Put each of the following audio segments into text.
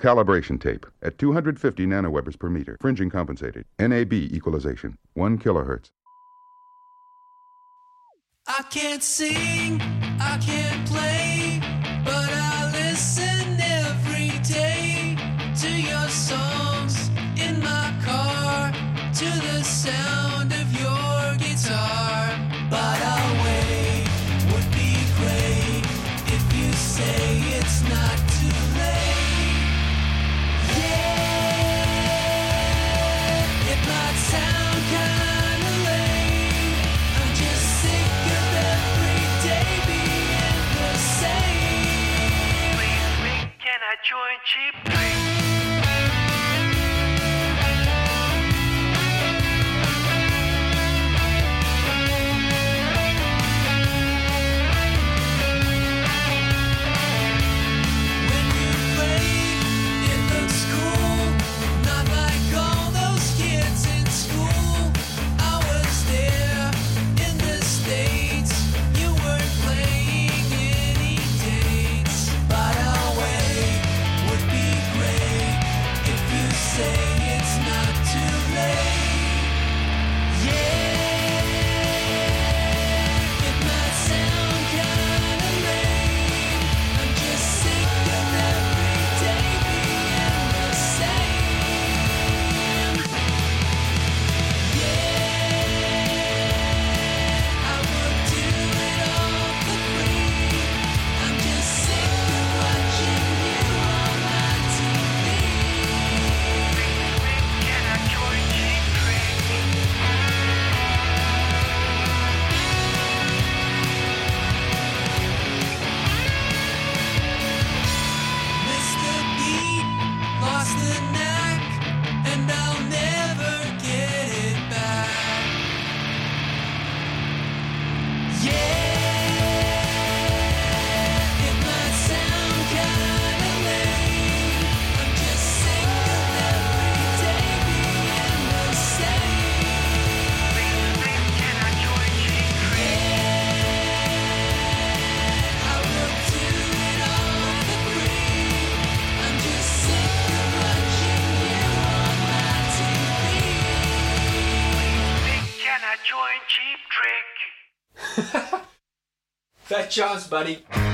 Calibration tape at 250 nanowebers per meter, fringing compensated. NAB equalization, 1 kilohertz. I can't sing, I can't play. cheap. Chance, buddy.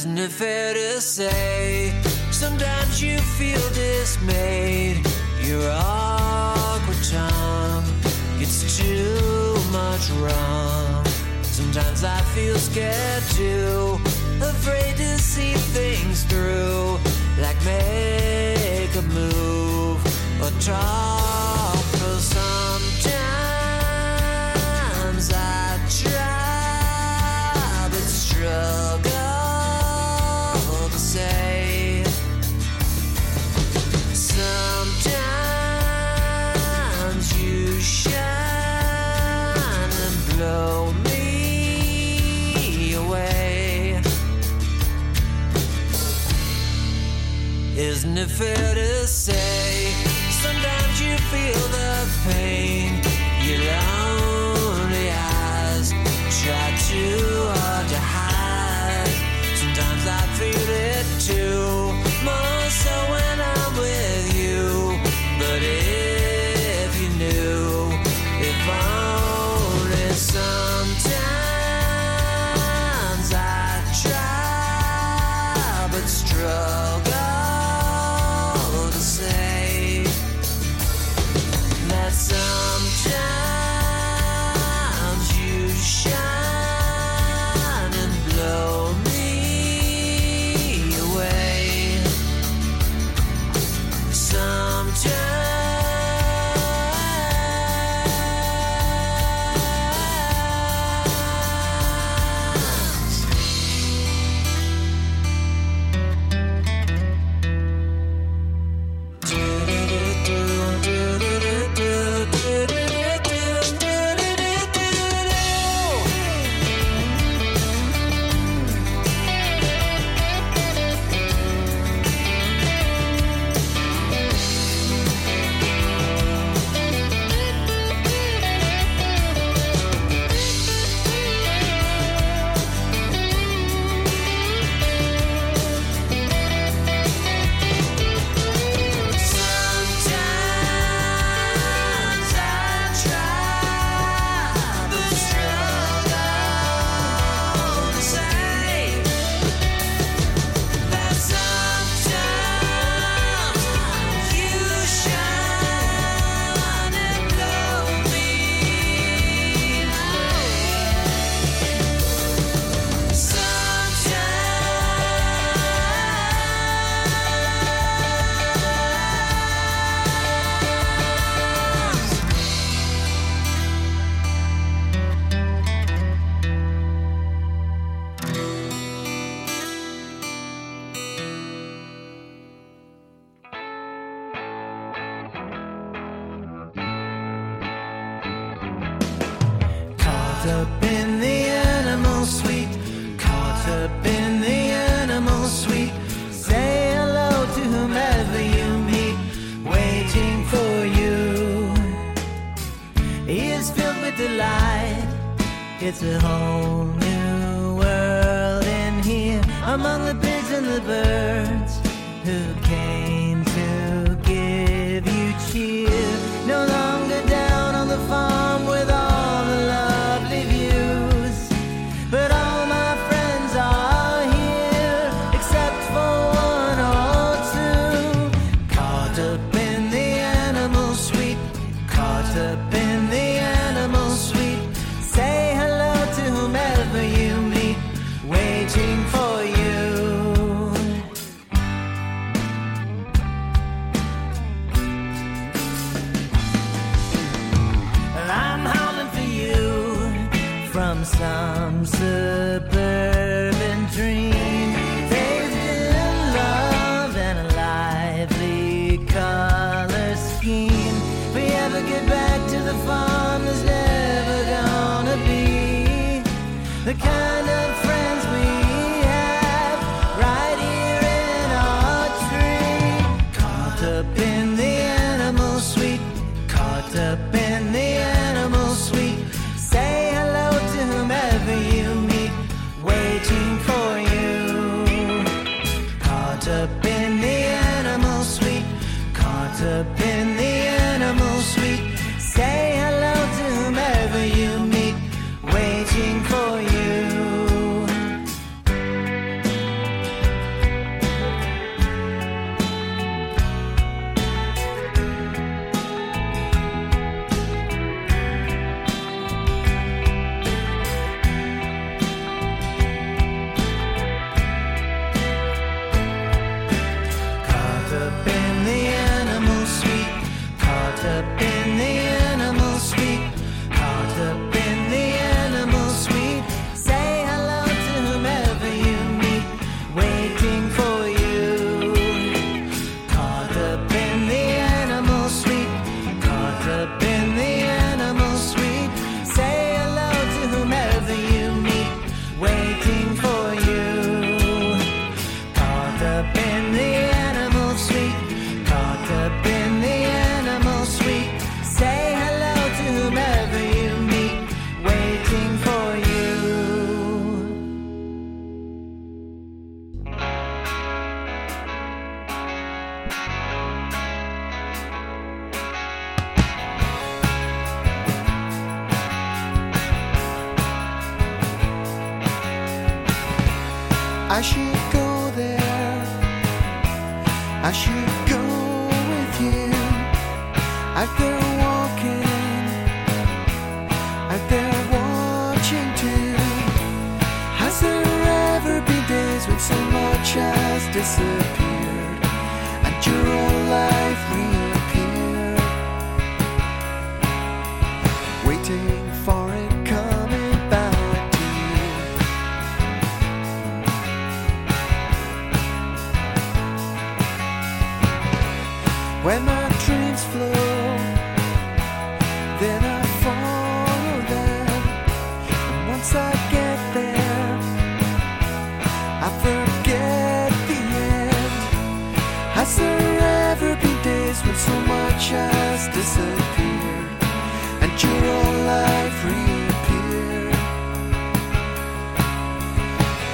Isn't it fair to say? Sometimes you feel dismayed. Your awkward tongue gets too much wrong. Sometimes I feel scared too, afraid to see things through. Like make a move or try. if it is said. up in the animal suite. Caught up in the animal suite. Say hello to whomever you meet. Waiting for you. is filled with delight. It's a whole new world in here. Among the pigs and the birds who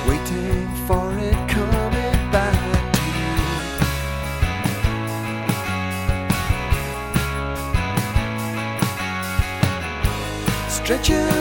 Waiting for it coming back to you. Stretching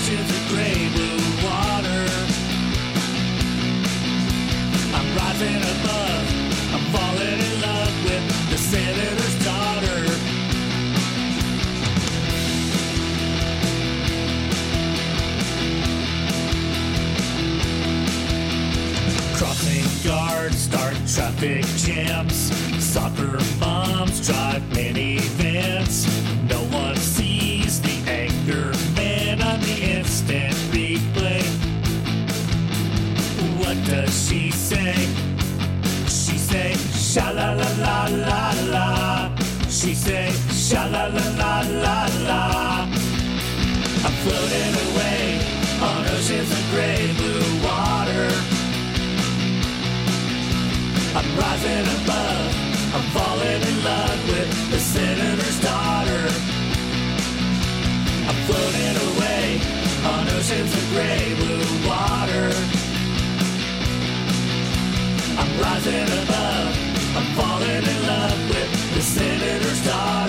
oceans of gray senator's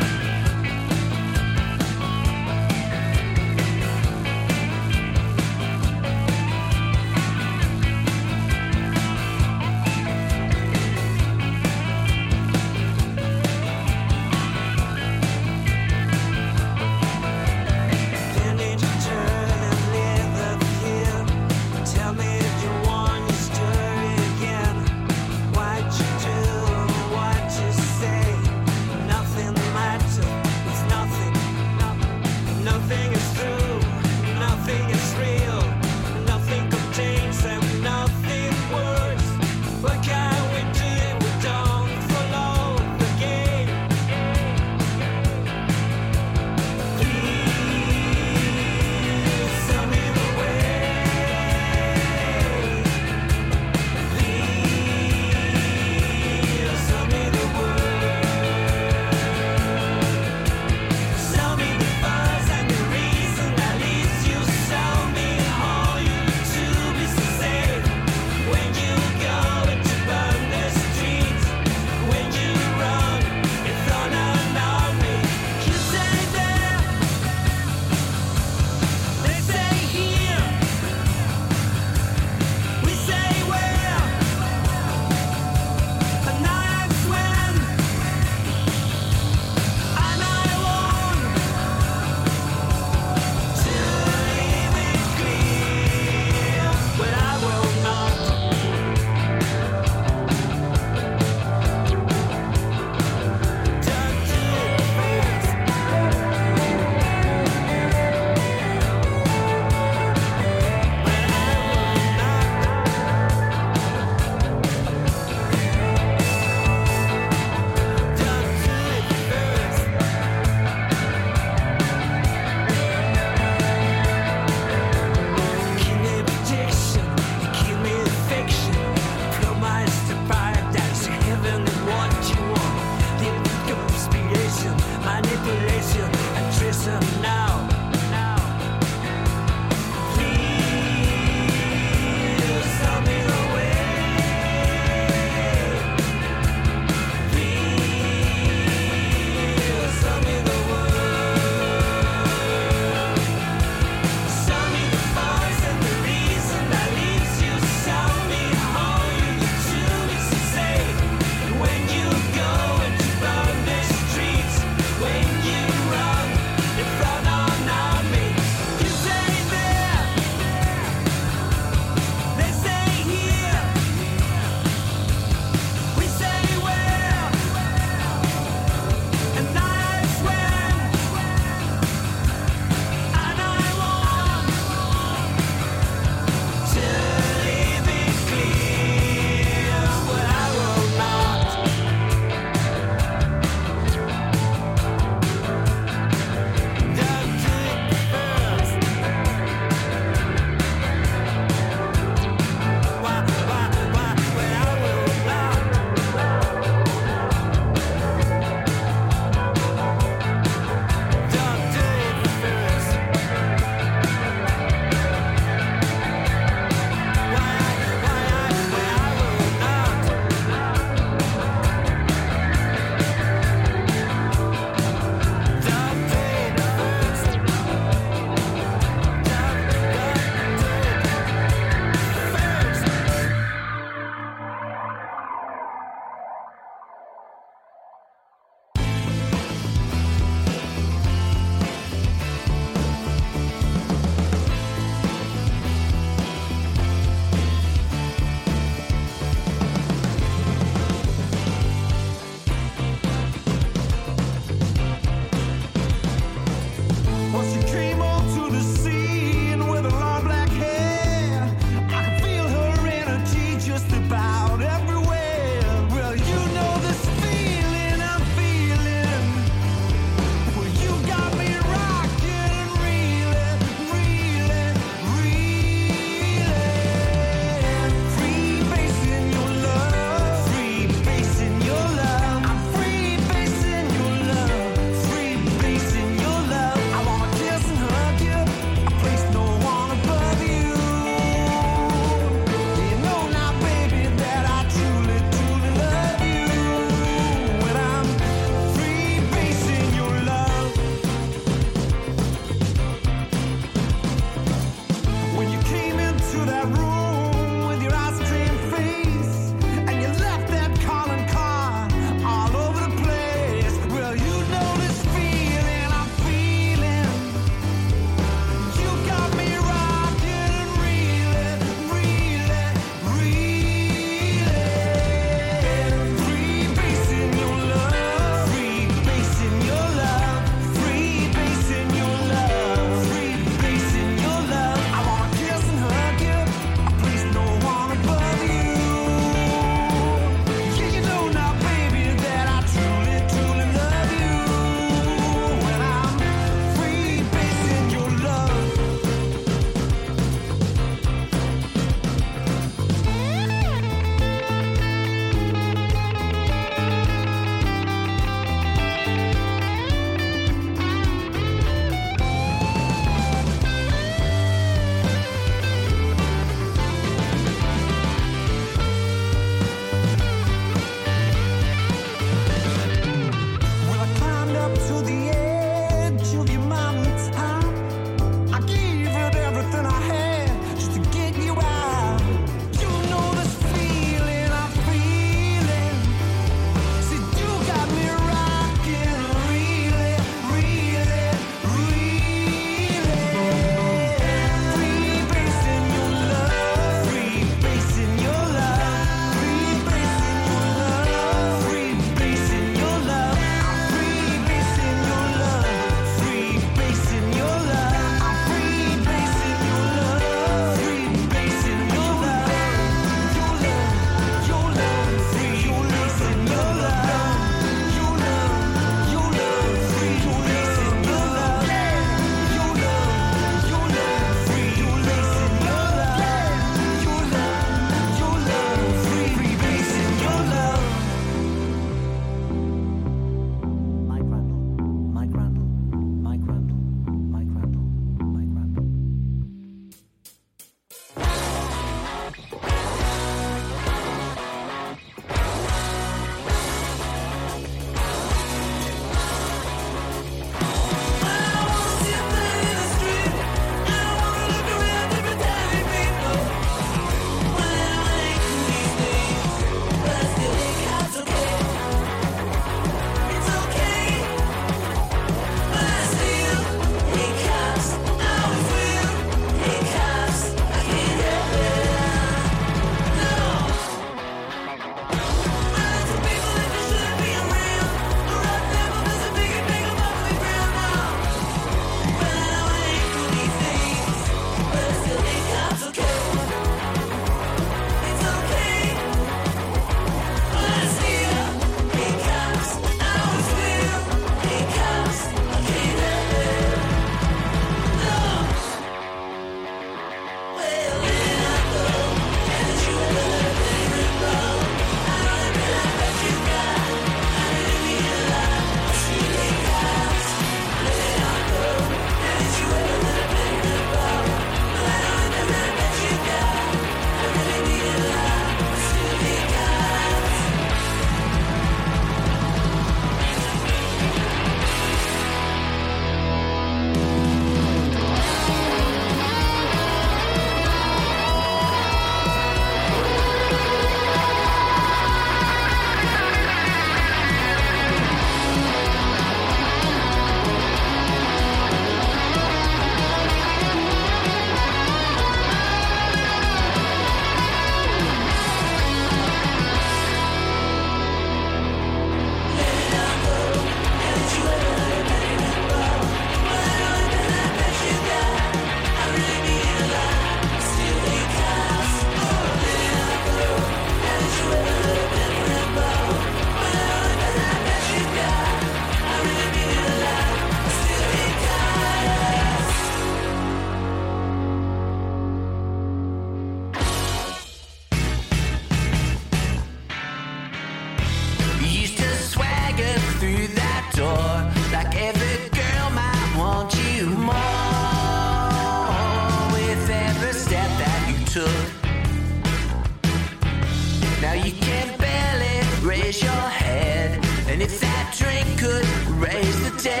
Now you can barely raise your head. And if that drink could raise the dead,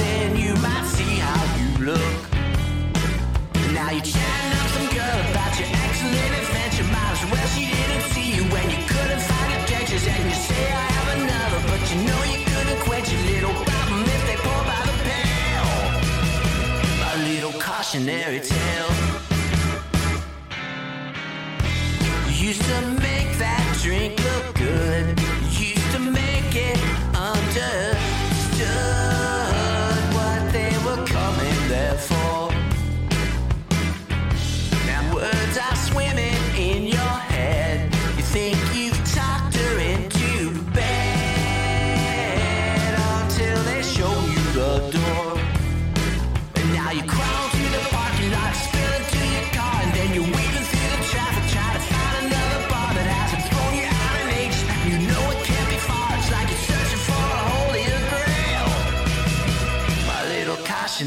then you might see how you look. Now you're chatting up some girl about your excellent adventure. Might as well she didn't see you when you couldn't find objections. And you say, I have another, but you know you couldn't quench your little problem if they pour by the pail. A little cautionary tale.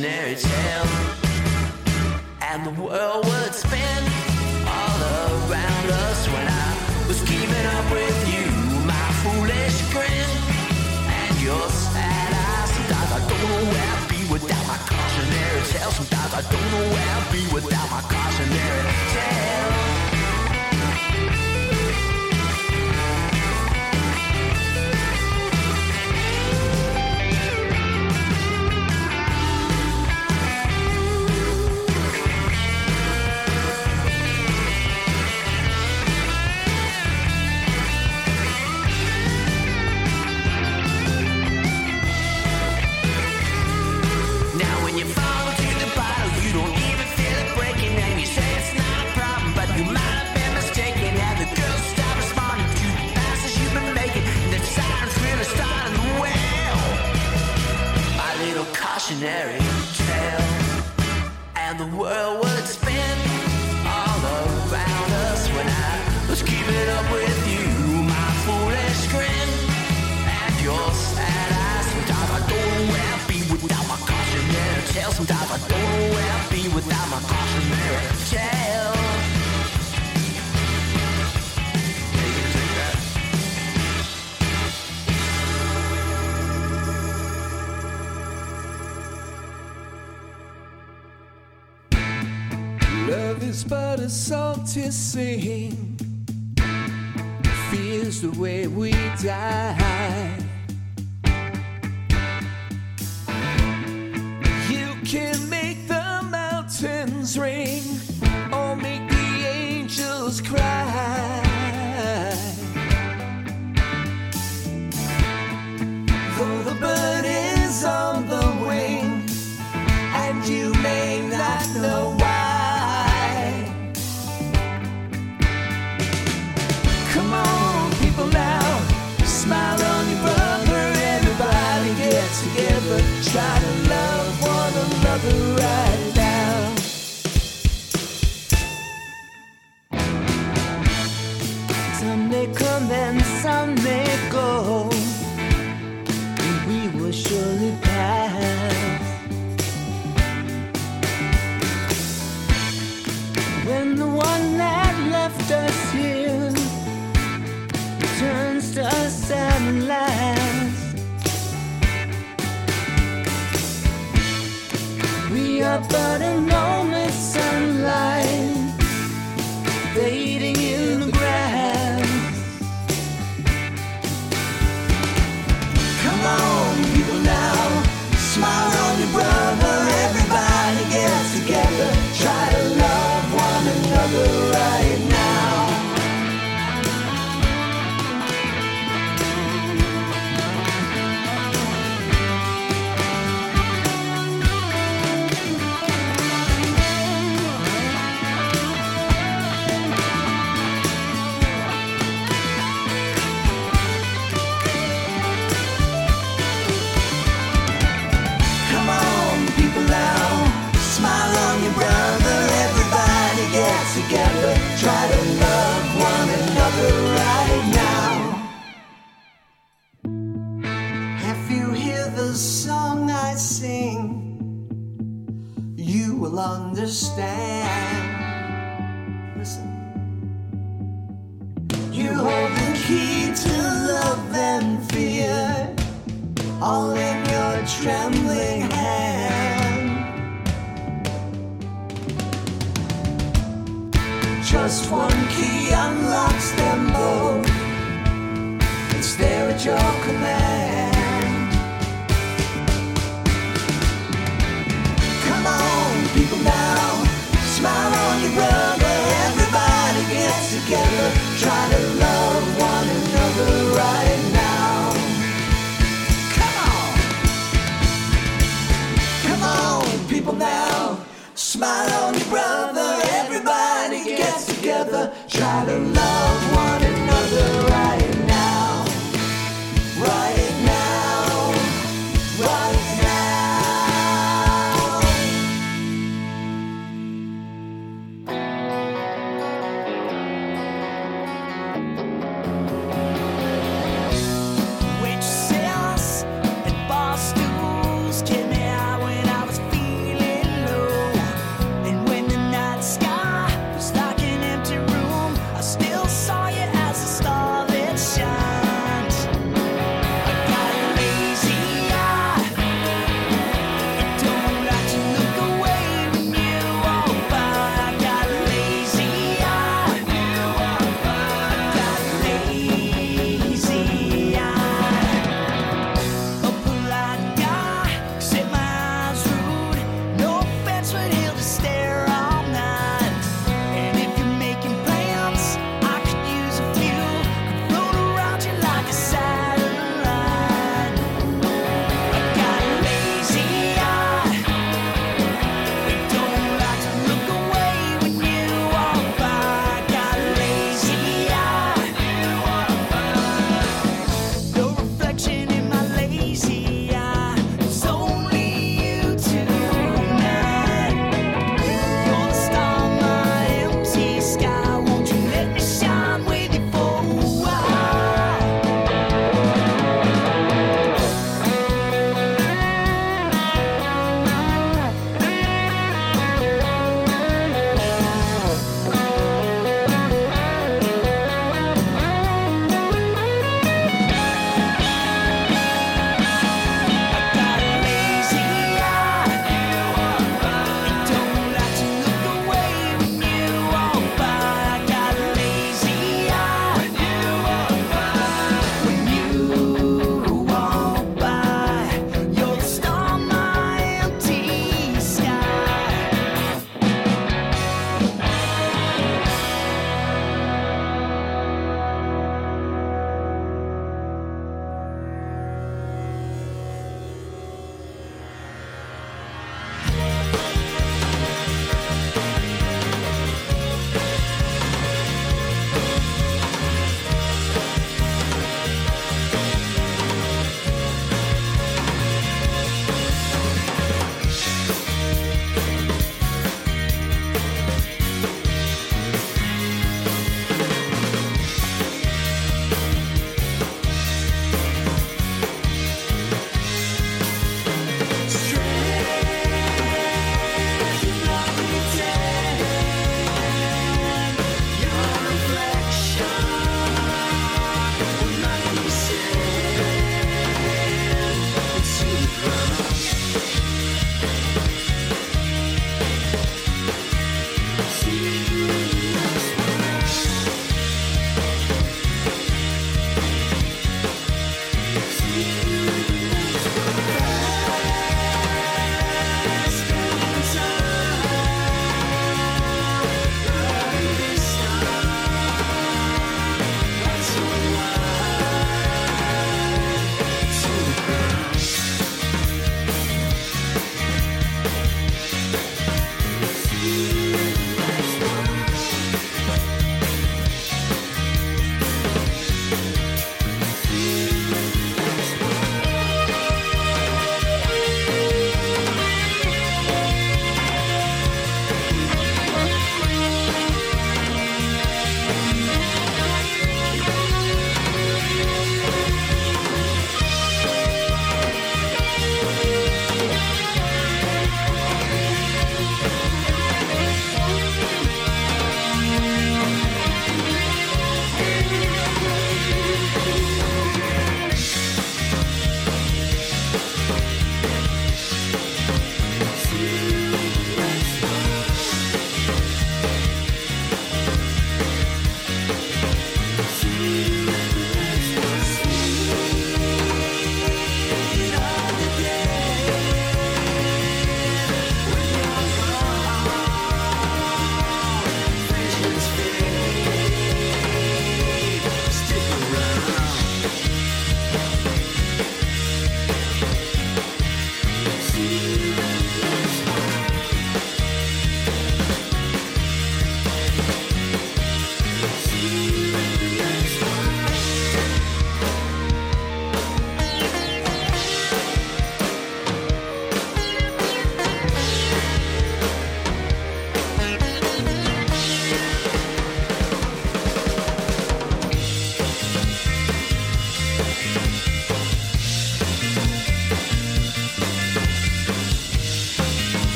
imaginary tale, and the world would spin all around us when I was keeping up with you. My foolish grin and your sad eyes. Sometimes I don't know where I'd be without my cautionary tale. Sometimes I don't know where I'd be without my cautionary tale. cautionary tale, and the world. but a salty sea feels the way we die.